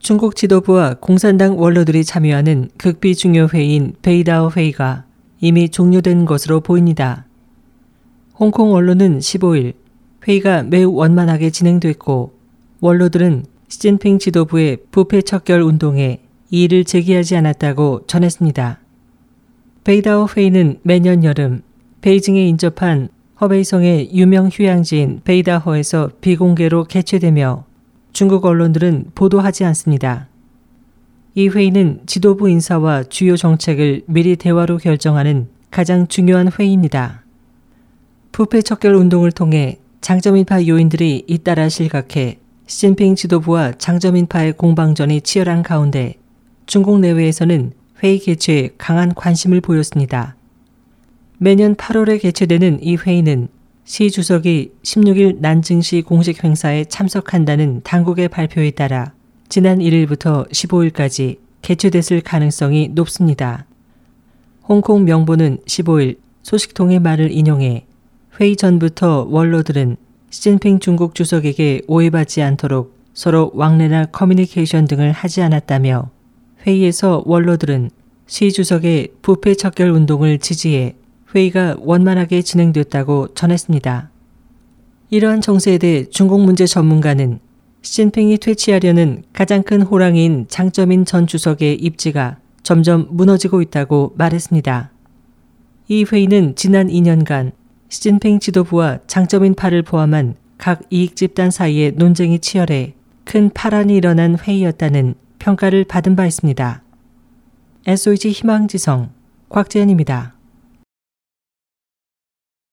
중국 지도부와 공산당 원로들이 참여하는 극비 중요 회의인 베이다오 회의가 이미 종료된 것으로 보입니다. 홍콩 언론은 15일 회의가 매우 원만하게 진행됐고 원로들은 시진핑 지도부의 부패 척결 운동에 이의를 제기하지 않았다고 전했습니다. 베이다오 회의는 매년 여름 베이징에 인접한 허베이성의 유명 휴양지인 베이다호에서 비공개로 개최되며 중국 언론들은 보도하지 않습니다. 이 회의는 지도부 인사와 주요 정책을 미리 대화로 결정하는 가장 중요한 회의입니다. 부패 척결 운동을 통해 장점인파 요인들이 잇따라 실각해 시진핑 지도부와 장점인파의 공방전이 치열한 가운데 중국 내외에서는 회의 개최에 강한 관심을 보였습니다. 매년 8월에 개최되는 이 회의는 시 주석이 16일 난징시 공식 행사에 참석한다는 당국의 발표에 따라 지난 1일부터 15일까지 개최됐을 가능성이 높습니다. 홍콩 명보는 15일 소식통의 말을 인용해 회의 전부터 원로들은 시진핑 중국 주석에게 오해받지 않도록 서로 왕래나 커뮤니케이션 등을 하지 않았다며 회의에서 원로들은 시 주석의 부패 척결 운동을 지지해 회의가 원만하게 진행됐다고 전했습니다. 이러한 정세에 대해 중국 문제 전문가는 시진핑이 퇴치하려는 가장 큰 호랑이인 장점인 전 주석의 입지가 점점 무너지고 있다고 말했습니다. 이 회의는 지난 2년간 시진핑 지도부와 장점인 파를 포함한 각 이익 집단 사이의 논쟁이 치열해 큰 파란이 일어난 회의였다는 평가를 받은 바 있습니다. SOG 희망지성 곽재현입니다.